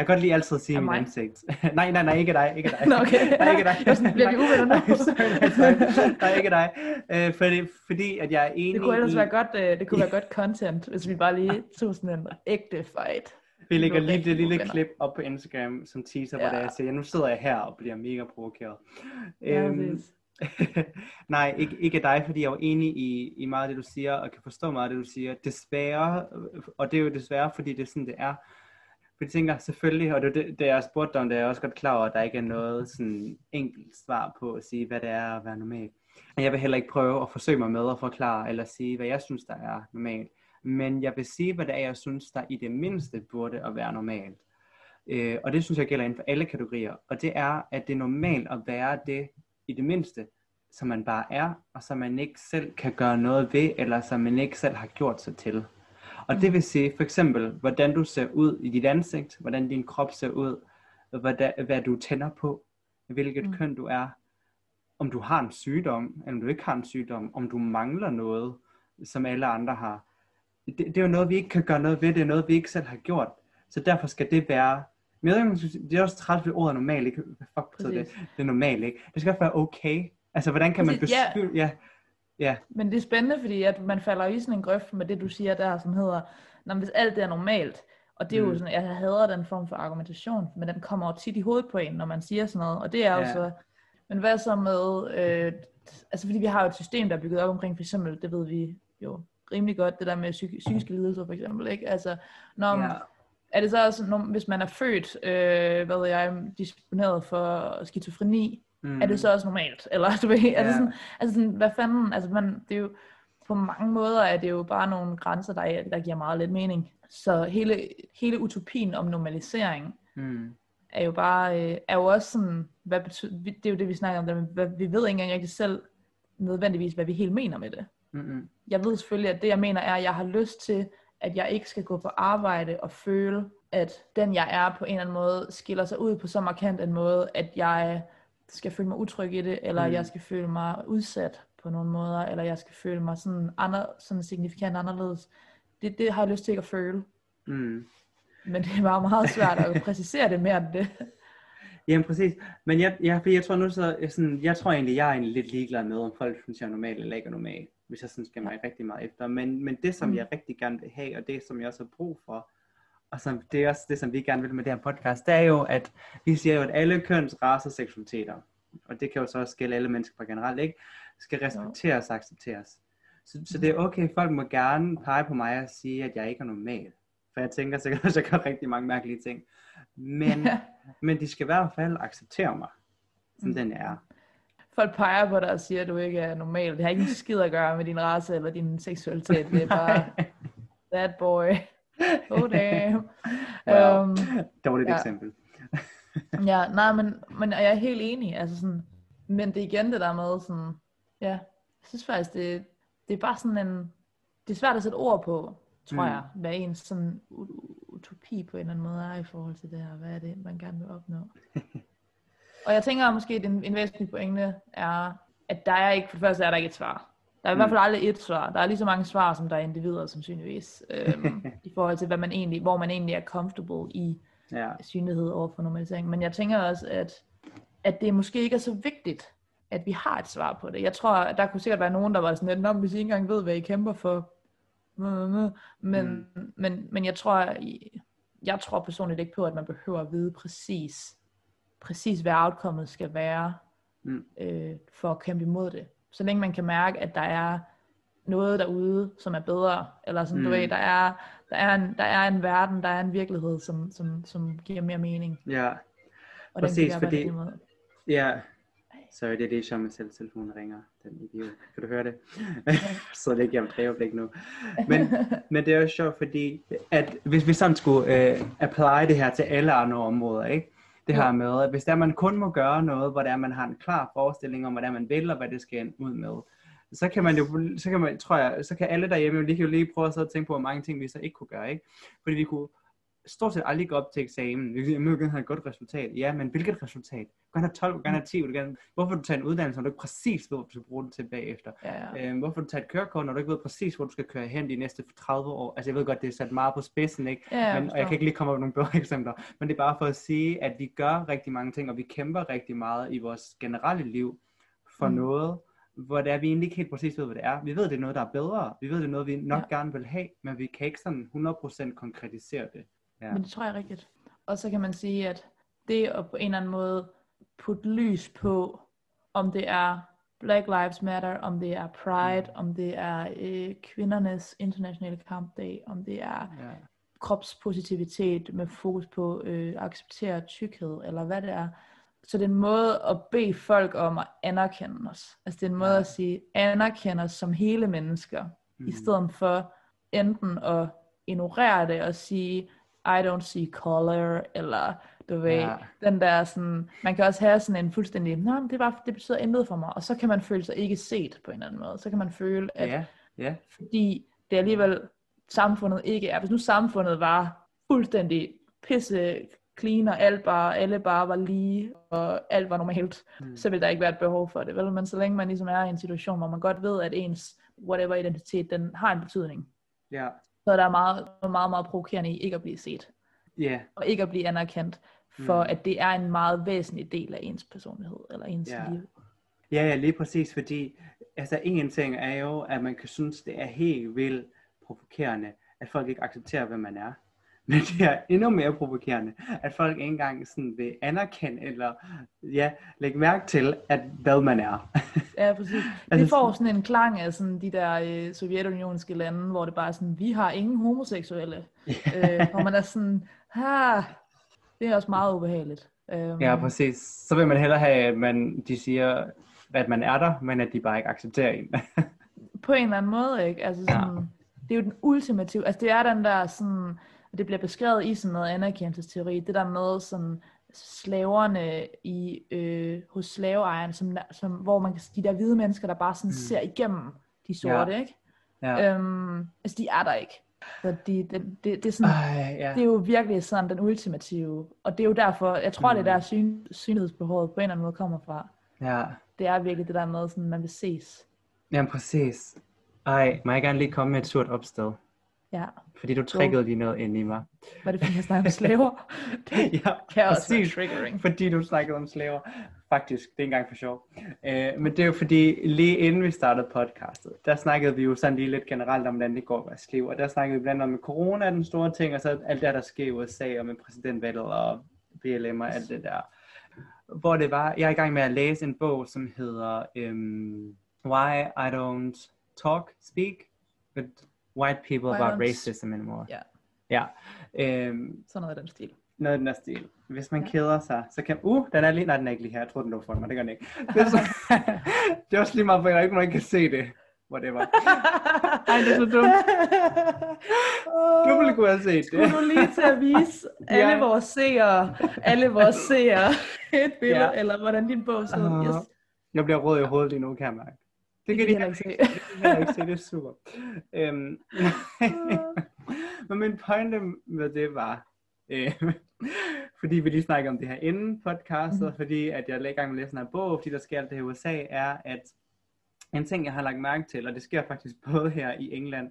Jeg kan godt lige altid sige mit ansigt. nej, nej, nej, ikke dig, ikke dig. Nå, okay. nej, ikke dig. Sådan, bliver vi uvenner nu? nej, sorry, nej, sorry. nej, ikke dig. Øh, fordi, fordi at jeg er enig Det kunne ellers i, være godt, øh, det kunne være godt content, hvis vi bare lige tog sådan en ægte fight. vi lægger lige det lille uvenner. klip op på Instagram som teaser, hvor Ja. der jeg siger, nu sidder jeg her og bliver mega provokeret. Ja, Øhm. Nej, ikke, ikke dig, fordi jeg er jo enig i, i meget af det, du siger, og kan forstå meget af det, du siger. Desværre, og det er jo desværre, fordi det er sådan, det er. For jeg tænker selvfølgelig, og det, det, det jeg spurgte dig om, det er jeg også godt klar over, at der ikke er noget sådan enkelt svar på at sige, hvad det er at være normal. Og Jeg vil heller ikke prøve at forsøge mig med at forklare, eller sige, hvad jeg synes, der er normalt. Men jeg vil sige, hvad det er, jeg synes, der i det mindste burde at være normalt. Øh, og det synes jeg gælder inden for alle kategorier. Og det er, at det er normalt at være det i det mindste, som man bare er, og som man ikke selv kan gøre noget ved, eller som man ikke selv har gjort sig til. Og det vil sige for eksempel, hvordan du ser ud i dit ansigt, hvordan din krop ser ud, hvad, hvad du tænder på, hvilket Mm. køn du er, om du har en sygdom, eller om du ikke har en sygdom, om du mangler noget, som alle andre har. Det, det er jo noget, vi ikke kan gøre noget ved, det er noget, vi ikke selv har gjort. Så derfor skal det være Men jeg ved det er også træt ved ordet normal, ikke? Fuck det? Det er normalt, ikke? Det skal også være okay. Altså, hvordan kan man Præcis, ja. Ja. Ja. Men det er spændende, fordi at man falder i sådan en grøft med det, du siger der, som hedder, når hvis alt det er normalt, og det er jo Mm. sådan, jeg hader den form for argumentation, men den kommer jo tit i hovedet på en, når man siger sådan noget, og det er jo Ja. så, men hvad så med, øh, altså fordi vi har jo et system, der er bygget op omkring, for eksempel, det ved vi jo rimelig godt, det der med psyk- psykiske lidelser for eksempel, ikke? Altså, når, ja. er det så også, når, hvis man er født, øh, hvad ved jeg, disponeret for skizofreni, Mm. er det så også normalt? Eller du ved, er Ja. det sådan, altså sådan, hvad fanden, altså man, det er jo, på mange måder er det jo bare nogle grænser, der, er- der giver meget lidt mening. Så hele, hele utopien om normalisering Mm. er jo bare, øh, er jo også sådan, hvad betyder, det er jo det, vi snakker om, der, hvad, vi ved ikke engang rigtig selv nødvendigvis, hvad vi helt mener med det. Mm-mm. Jeg ved selvfølgelig, at det jeg mener er, at jeg har lyst til, at jeg ikke skal gå på arbejde og føle, at den jeg er på en eller anden måde skiller sig ud på så markant en måde, at jeg skal føle mig utryg i det, eller Mm. jeg skal føle mig udsat på nogle måder, eller jeg skal føle mig sådan, andre, sådan signifikant anderledes. Det, det har jeg lyst til ikke at føle. Mm. Men det bare meget svært at præcisere det mere end det. Jamen præcis. Men jeg, jeg, jeg tror nu så, jeg, sådan, jeg tror egentlig, jeg er egentlig lidt ligeglad med, om folk synes, jeg er normal eller ikke er normal, hvis jeg sådan skal mig rigtig meget efter. Men, men det, som Mm. jeg rigtig gerne vil have, og det, som jeg også har brug for, og som, det er også det, som vi gerne vil med det her podcast, det er jo, at vi siger jo, at alle køns, racer, seksualiteter, og det kan jo så også gælde alle mennesker på generelt, ikke? Skal respekteres og accepteres. Så, så det er okay, folk må gerne pege på mig og sige, at jeg ikke er normal. For jeg tænker sikkert, at jeg gør rigtig mange mærkelige ting. Men, men de skal i hvert fald acceptere mig, som Mm. den jeg er. Folk peger på dig og siger, at du ikke er normal. Det har ikke en skid at gøre med din race eller din seksualitet. Det er bare, that boy. Oh damn. Wow. Um, Dårligt Ja. eksempel. ja, nej, men, men jeg er helt enig. Altså sådan, men det er igen det der med sådan, ja, jeg synes faktisk, det, det er bare sådan en, det er svært at sætte ord på, tror Mm. jeg, hvad ens sådan utopi på en eller anden måde er i forhold til det her. Hvad er det, man gerne vil opnå? Og jeg tænker at måske, at en, en væsentlig pointe er, at der er ikke, for det første er der ikke et svar. Der er i Mm. hvert fald aldrig et svar. Der er lige så mange svar, som der er individer, sandsynligvis, øhm, i forhold til, hvad man egentlig, hvor man egentlig er comfortable i Ja. synlighed over for normalisering. Men jeg tænker også, at, at det måske ikke er så vigtigt, at vi har et svar på det. Jeg tror, at der kunne sikkert være nogen, der var sådan lidt, "Nå, hvis I ikke engang ved, hvad I kæmper for. Men, mm. men, men jeg tror, jeg tror personligt ikke på, at man behøver at vide præcis, præcis hvad outcomet skal være, Mm. øh, for at kæmpe imod det. Så længe man kan mærke, at der er noget derude, som er bedre, eller sådan, mm. du ved, der er, der, er en, der er en verden, der er en virkelighed, som, som, som giver mere mening. Ja. Og Præcis, den fordi-. Ja. Sorry, det er det, som selv telefonen ringer. Den idiot. Kan du høre det? så det ikke jeg om et nu. Men, men det er jo sjovt, fordi at hvis vi sådan skulle øh, apply det her til alle andre områder, ikke? Det her med, at hvis der man kun må gøre noget, hvor der man har en klar forestilling om, hvordan man vil, og hvad det skal ud med, så kan man jo, så kan man, tror jeg, så kan alle derhjemme jo lige, jo lige prøve at sidde og tænke på, hvor mange ting vi så ikke kunne gøre, ikke? Fordi vi kunne stort set aldrig gå op til eksamen. Jeg vil gerne have et godt resultat. Ja, men hvilket resultat? Du kan have 12, du kan have 10, du kan... Hvorfor du tager en uddannelse, når du ikke præcis ved, hvad du skal bruge det til bagefter? Ja, ja. Øhm, hvorfor du tager et kørekort, når du ikke ved præcis, hvor du skal køre hen de næste 30 år? Altså jeg ved godt, det er sat meget på spidsen, ikke? Ja, jeg men, og jeg kan ikke lige komme op med nogle bedre eksempler. Men det er bare for at sige, at vi gør rigtig mange ting, og vi kæmper rigtig meget i vores generelle liv for. Mm. noget, hvor det er, vi egentlig ikke helt præcis ved, hvad det er. Vi ved, det er noget, der er bedre. Vi ved, det er noget, vi nok Ja. gerne vil have, men vi kan ikke sådan 100% konkretisere det. Ja. Men det tror jeg er rigtigt. Og så kan man sige, at det at på en eller anden måde putte lys på, om det er Black Lives Matter, om det er Pride, Mm. om det er øh, kvindernes internationale kampdag, om det er Ja. kropspositivitet med fokus på øh, at acceptere tykkhed, eller hvad det er. Så det er en måde at bede folk om at anerkende os. Altså det er en måde Ja. at sige, anerkende os som hele mennesker, mm. i stedet for enten at ignorere det og sige, I don't see color, eller du ved, Ja. den der sådan, man kan også have sådan en fuldstændig, nej, det, var, det betyder intet for mig, og så kan man føle sig ikke set på en eller anden måde. Så kan man føle, at Ja, ja. fordi det alligevel samfundet ikke er. Hvis nu samfundet var fuldstændig pisse clean, og alt bare, alle bare var lige, og alt var normalt, Mm. mm. så vil der ikke være et behov for det. Vel? Men så længe man ligesom er i en situation, hvor man godt ved, at ens whatever identitet, den har en betydning, Ja. Så er der meget, meget, meget provokerende i ikke at blive set. Ja, og ikke at blive anerkendt, for Mm. at det er en meget væsentlig del af ens personlighed, eller ens Ja. liv. Ja, ja, lige præcis, fordi altså en ting er jo, at man kan synes, det er helt vildt provokerende, at folk ikke accepterer, hvem man er. Men det er endnu mere provokerende, at folk ikke engang sådan vil anerkende eller ja, lægge mærke til, at hvad man er. Ja, præcis. Altså, Det får sådan en klang af sådan de der øh, sovjetunionske lande, hvor det bare er sådan, vi har ingen homoseksuelle. øh, hvor man er sådan, ha, det er også meget ubehageligt. Øhm, Ja, præcis. Så vil man hellere have, at man, de siger, at man er der, men at de bare ikke accepterer en. på en eller anden måde, ikke? Altså sådan, ja. det er jo den ultimative, altså det er den der sådan, og det bliver beskrevet i sådan noget anerkendelsesteori, det der med sådan slaverne i, øh, hos slaveejerne, som, som, hvor man kan, de der hvide mennesker, der bare sådan mm. ser igennem de sorte, ikke? ja. Øhm, altså de er der ikke. Så de, det, det, det, er sådan, Ej, ja. det er jo virkelig sådan den ultimative, og det er jo derfor, jeg tror, mm. det er der syn, synlighedsbehovet på en eller anden måde kommer fra. ja. Det er virkelig det der med, sådan man vil ses. Jamen præcis. Ej, må jeg gerne lige komme med et surt opsted? Ja, Fordi du triggede lige noget ind i mig. var det fordi jeg snakker om slaver? Det ja, kan også præcis. triggering. Fordi du snakkede om slaver. Faktisk, det er ikke engang for sjov. Øh, men det er jo fordi, lige inden vi startede podcastet, der snakkede vi jo sådan lige lidt generelt om, hvordan det går at være slave. Og der snakkede vi blandt andet om corona, er den store ting, og så alt det, der sker i USA, og med præsidentvalget og BLM og alt det der. Hvor det var, jeg er i gang med at læse en bog, som hedder um, Why I Don't Talk, Speak with White People Why About Racism Anymore. Ja. Ja. Øhm, Sådan noget af den stil. noget i den her stil. Hvis man Ja. keder sig, så kan... Uh, den er lige... Nej, den er ikke lige her. Jeg tror, den lå for mig. Det gør den ikke. Det er, så... det er også lige meget, for der er ikke der kan se det. Whatever. Ej, det er så dumt. Du ville kunne have set Skulle det. du lige til at vise alle Ja. vores seere, alle vores seere et billede, Ja. eller hvordan din bog så ud? Ah, Yes, Jeg bliver rød i hovedet lige nu, kan jeg mærke. Det kan de heller ikke se. Det kan ikke se, det er super. Øhm, men min pointe med det var, øh, fordi vi lige snakkede om det her inden podcastet, mm. fordi at jeg er i gang med at læse her bog, fordi der sker alt det her i USA, er at en ting, jeg har lagt mærke til, og det sker faktisk både her i England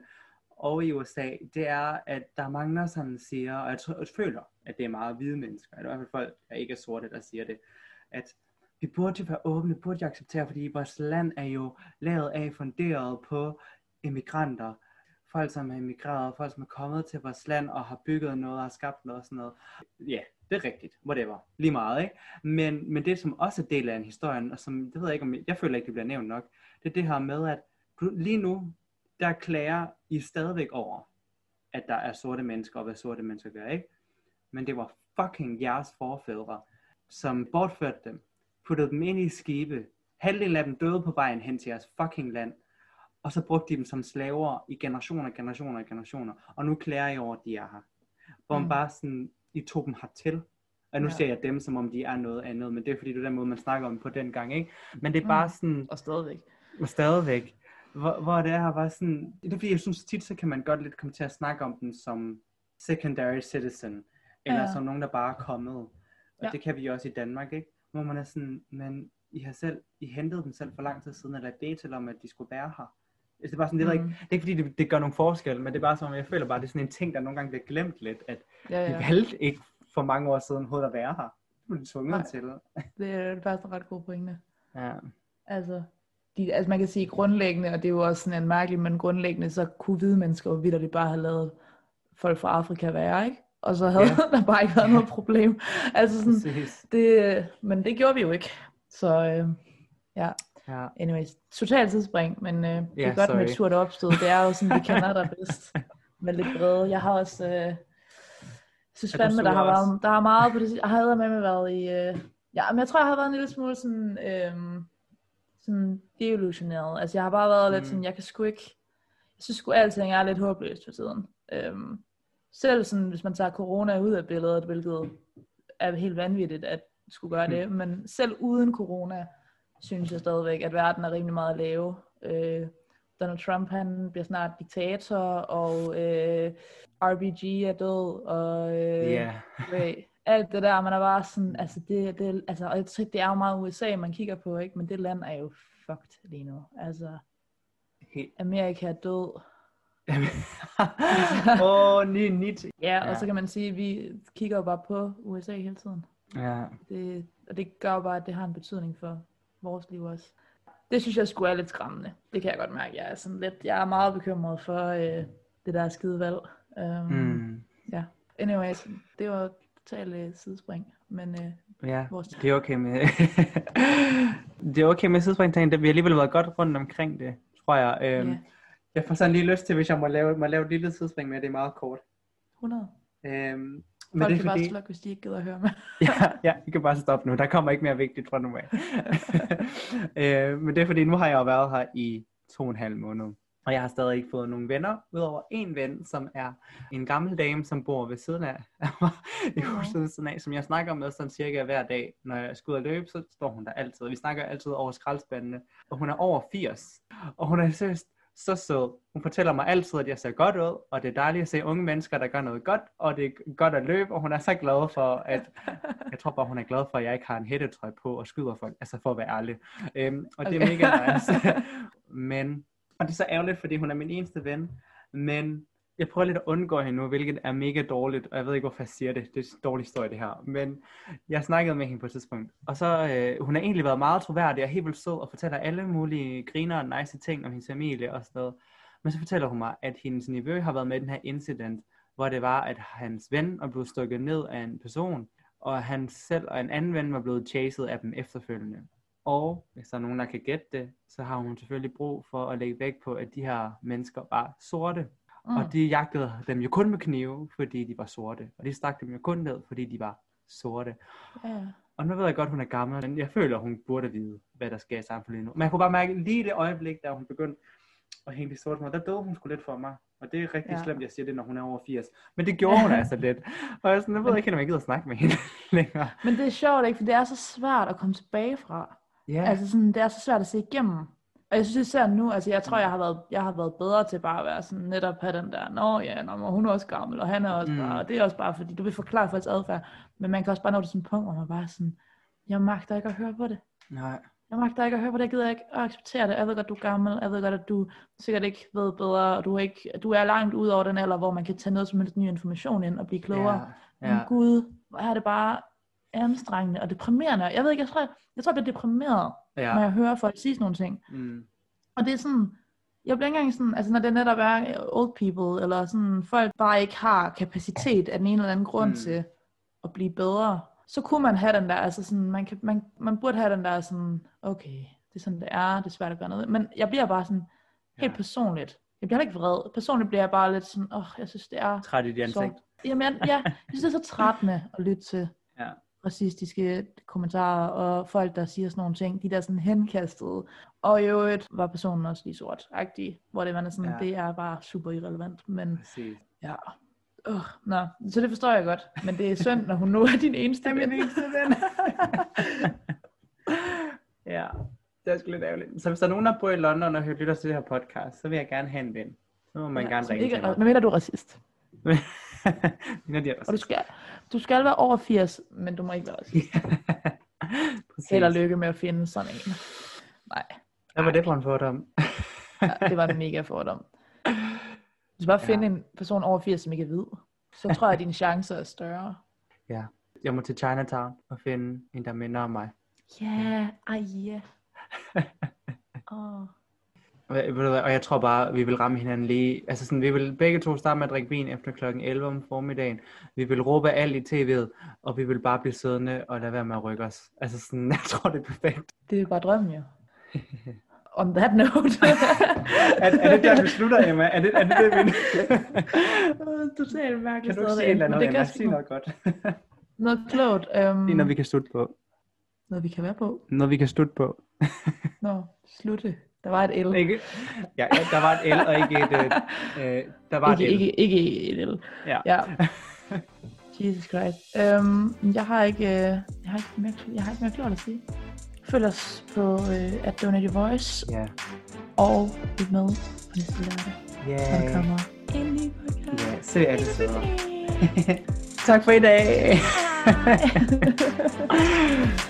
og i USA, det er, at der er mange, der sådan siger, og jeg, tror, jeg føler, at det er meget hvide mennesker, eller i hvert fald folk, der ikke er sorte, der siger det, at vi burde være åbne, burde acceptere, fordi vores land er jo lavet af, funderet på immigranter. Folk, som er emigreret, folk, som er kommet til vores land og har bygget noget og har skabt noget og sådan noget. Ja, det er rigtigt. Whatever. Lige meget, ikke? Men, men det, som også er del af en historien, og som, det ved jeg ikke, om jeg føler ikke, det bliver nævnt nok, det er det her med, at lige nu, der klager I stadigvæk over, at der er sorte mennesker, og hvad sorte mennesker gør, ikke? Men det var fucking jeres forfædre, som bortførte dem, puttede dem ind i skibe, halvdelen af dem døde på vejen hen til jeres fucking land, og så brugte de dem som slaver i generationer, generationer, generationer, og nu klager I over, at de er her. Hvor man Mm. bare sådan, I tog dem hertil, og nu Ja. ser jeg dem, som om de er noget andet, men det er fordi, det er den måde, man snakker om på den gang, ikke? Men det er bare Mm. sådan, Og stadigvæk. og stadigvæk, hvor, hvor det er bare sådan, det er fordi, jeg synes tit, så kan man godt lidt komme til at snakke om dem som secondary citizen, eller Ja. som nogen, der bare er kommet. Og Ja. det kan vi også i Danmark, ikke? Hvor man er sådan, men I har selv, I hentede dem selv for lang tid siden, eller det til om, at de skulle være her. Altså, Det er bare sådan, det, mm. Ikke, det er ikke fordi, det, det gør nogen forskel, men det er bare som om, jeg føler bare, det er sådan en ting, der nogle gange bliver glemt lidt, at Ja, ja. valgte ikke for mange år siden overhovedet at være her. Det blev de tvunget Nej. til. Det er faktisk en ret god pointe. Ja. Altså, de, altså man kan sige grundlæggende, og det er jo også sådan en mærkelig, men grundlæggende, så kunne hvide mennesker jo vidderligt bare have lavet folk fra Afrika være, ikke? Og så havde Ja. der bare ikke været noget problem. Altså sådan, Præcis. det, men det gjorde vi jo ikke. Så øh, ja, Ja. anyways, totalt tidsspring, men øh, det Ja, er godt med et sorry. surt opstød. Det er jo sådan, vi kender dig bedst. Med lidt brede. Jeg har også, øh, synes fandme, der har, også? været, der har meget på det. Jeg har med mig været i, øh, ja, men jeg tror, jeg har været en lille smule sådan, øh, sådan deillusioneret. Altså jeg har bare været lidt Mm. sådan, jeg kan sgu ikke, jeg synes sgu alting er lidt håbløst for tiden. Øhm, selv sådan, hvis man tager corona ud af billedet, hvilket er helt vanvittigt at skulle gøre det, men selv uden corona, synes jeg stadigvæk, at verden er rimelig meget at lave. Øh, Donald Trump, han bliver snart diktator, og øh, RBG er død, og øh, ved, alt det der, man er bare sådan, altså det, det, altså, og jeg tror, det er jo meget USA, man kigger på, ikke? men det land er jo fucked lige nu. Altså, Helt, Amerika er død. Åh, oh, ny, nyt. Ja, og Ja. så kan man sige, at vi kigger jo bare på USA hele tiden. Ja, Det, og det gør jo bare, at det har en betydning for vores liv også. Det synes jeg skulle er lidt skræmmende. Det kan jeg godt mærke. Jeg er, sådan lidt, jeg er meget bekymret for øh, det der skide valg. Um, mm, Ja. Anyways, det var totalt øh, sidespring. Men øh, ja. vores... Det er okay med... det er okay med sidespringting. Det- Vi har alligevel været godt rundt omkring det, tror jeg. Øhm, Ja. Jeg får sådan lige lyst til, hvis jeg må lave, må lave et lille sidespring med, det er meget kort. 100. Øhm, men Folk det kan er bare fordi... slukke, hvis de ikke gider at høre med. ja, ja, I kan bare stoppe nu. Der kommer ikke mere vigtigt fra nu af. øh, men det er fordi, nu har jeg jo været her i to og en halv måned. Og jeg har stadig ikke fået nogen venner, udover en ven, som er en gammel dame, som bor ved siden af af mig, i huset ved siden af, som jeg snakker med sådan cirka hver dag. Når jeg skal ud og løbe, så står hun der altid. Vi snakker altid over skraldspandene, og hun er over 80. Og hun er seriøst så sød. Hun fortæller mig altid, at jeg ser godt ud, og det er dejligt at se unge mennesker, der gør noget godt, og det er godt at løbe, og hun er så glad for, at jeg tror bare, hun er glad for, at jeg ikke har en hættetrøje på og skyder folk, altså for at være ærlig. Øhm, og det er Okay. mega nice. men, og det er så ærgerligt, fordi hun er min eneste ven, men jeg prøver lidt at undgå hende nu, hvilket er mega dårligt, og jeg ved ikke, hvorfor jeg siger det. Det er en dårlig historie, det her. Men jeg snakkede med hende på et tidspunkt, og så, øh, hun har egentlig været meget troværdig og helt vildt sød, og fortæller alle mulige griner og nice ting om hendes familie og sådan noget. Men så fortæller hun mig, at hendes nevø har været med i den her incident, hvor det var, at hans ven er blevet stukket ned af en person, og han selv og en anden ven var blevet chaset af dem efterfølgende. Og hvis der er nogen, der kan gætte det, så har hun selvfølgelig brug for at lægge vægt på, at de her mennesker var sorte. Mm. Og de jagtede dem jo kun med knive, fordi de var sorte. Og de stak dem jo kun ned, fordi de var sorte. Ja. Og nu ved jeg godt, hun er gammel, men jeg føler, hun burde vide, hvad der sker i samfundet nu. Men jeg kunne bare mærke lige det øjeblik, da hun begyndte at hænge de sorte med, der døde hun sgu lidt for mig. Og det er rigtig Ja. slemt, jeg siger det, når hun er over 80. Men det gjorde hun altså lidt. Og jeg, sådan, jeg ved ikke, om jeg gider snakke med hende længere. Men det er sjovt, ikke? For det er så svært at komme tilbage fra. Ja, Altså sådan, det er så svært at se igennem. Og jeg synes især nu, altså jeg tror, Mm. jeg har været, jeg har været bedre til bare at være sådan, netop have den der, nå ja, nå, hun er også gammel, og han er også Mm. bare, og det er også bare, fordi du vil forklare folks adfærd, men man kan også bare nå til sådan et punkt, hvor man bare sådan, jeg magter ikke at høre på det. nej. Jeg magter ikke at høre på det, jeg gider ikke at acceptere det. Jeg ved godt, du er gammel, jeg ved godt, at du sikkert ikke ved bedre, og du er, ikke, du er langt ud over den alder, hvor man kan tage noget som helst ny information ind og blive klogere. Ja, Men gud, hvor er det bare anstrengende og deprimerende. Jeg ved ikke, jeg tror, jeg, jeg, tror, jeg bliver deprimeret, ja. når jeg hører folk sige sådan nogle ting. Mm. Og det er sådan, jeg bliver ikke engang sådan, altså når det netop er old people, eller sådan folk bare ikke har kapacitet af den ene eller anden grund Mm. til at blive bedre, så kunne man have den der, altså sådan, man, kan, man, man burde have den der sådan, okay, det er sådan det er, det er svært at gøre noget. Men jeg bliver bare sådan, helt Ja. personligt, jeg bliver ikke vred. Personligt bliver jeg bare lidt sådan, åh, oh, jeg synes det er Træt i dit ansigt. så, jamen, jeg, ja, jeg synes det er så trættende at lytte til Ja. Racistiske kommentarer, og folk, der siger sådan nogle ting, de der sådan henkastede. Og i øvrigt var personen også lige sort hvor det er sådan, Ja. det er bare super irrelevant. Men Præcis. ja, uh, nå, så det forstår jeg godt. Men det er synd, når hun nu er din eneste ven. eneste ven. ja, det er sgu lidt ærgerligt. Så hvis der er nogen, der bor i London og lytter til det her podcast, så vil jeg gerne have en ven. Så må man ja, gerne ringe ikke, til mig. Men mener du er racist? Når de Og du skal, du skal være over 80, men du må ikke være. Præcis. Held og lykke med at finde sådan en. Nej. Hvad var det for en fordom? Ja, det var en mega fordom. Du skal bare finde en person over 80, som ikke er hvid. Så tror jeg, at dine chancer er større. ja. Jeg må til Chinatown og finde en, der minder om mig. Ja, yeah, ej ja. Du hvad, og jeg tror bare, vi vil ramme hinanden lige. Altså sådan, vi vil begge to starte med at drikke vin efter klokken 11 om formiddagen. Vi vil råbe alt i tv'et, og vi vil bare blive siddende og lade være med at rykke os. Altså sådan, jeg tror, det er perfekt. Det er bare drømmen jo. On that note. er, er det der, vi slutter, Emma? Er det er det, det vi... Totalt mærkeligt kan du ikke sige et eller andet, det Emma? Sig noget godt. Noget klogt. Um, Sig noget, vi kan slutte på. Noget vi kan være på. Noget, vi kan slutte på. Nå, slutte. Der var et L. Ikke? Ja, ja, der var et L og ikke et... Øh, øh, der var ikke, et L. ikke, ikke et L. Ja. ja. Jesus Christ. Um, jeg har ikke, uh, jeg har ikke mere, jeg har ikke mere klart at sige. Følg os på uh, at Donate Your Voice, Ja. og lyt med på næste lørdag, når der Yeah. kommer en ny podcast. Ja, se alle søde. tak for i dag. Hej.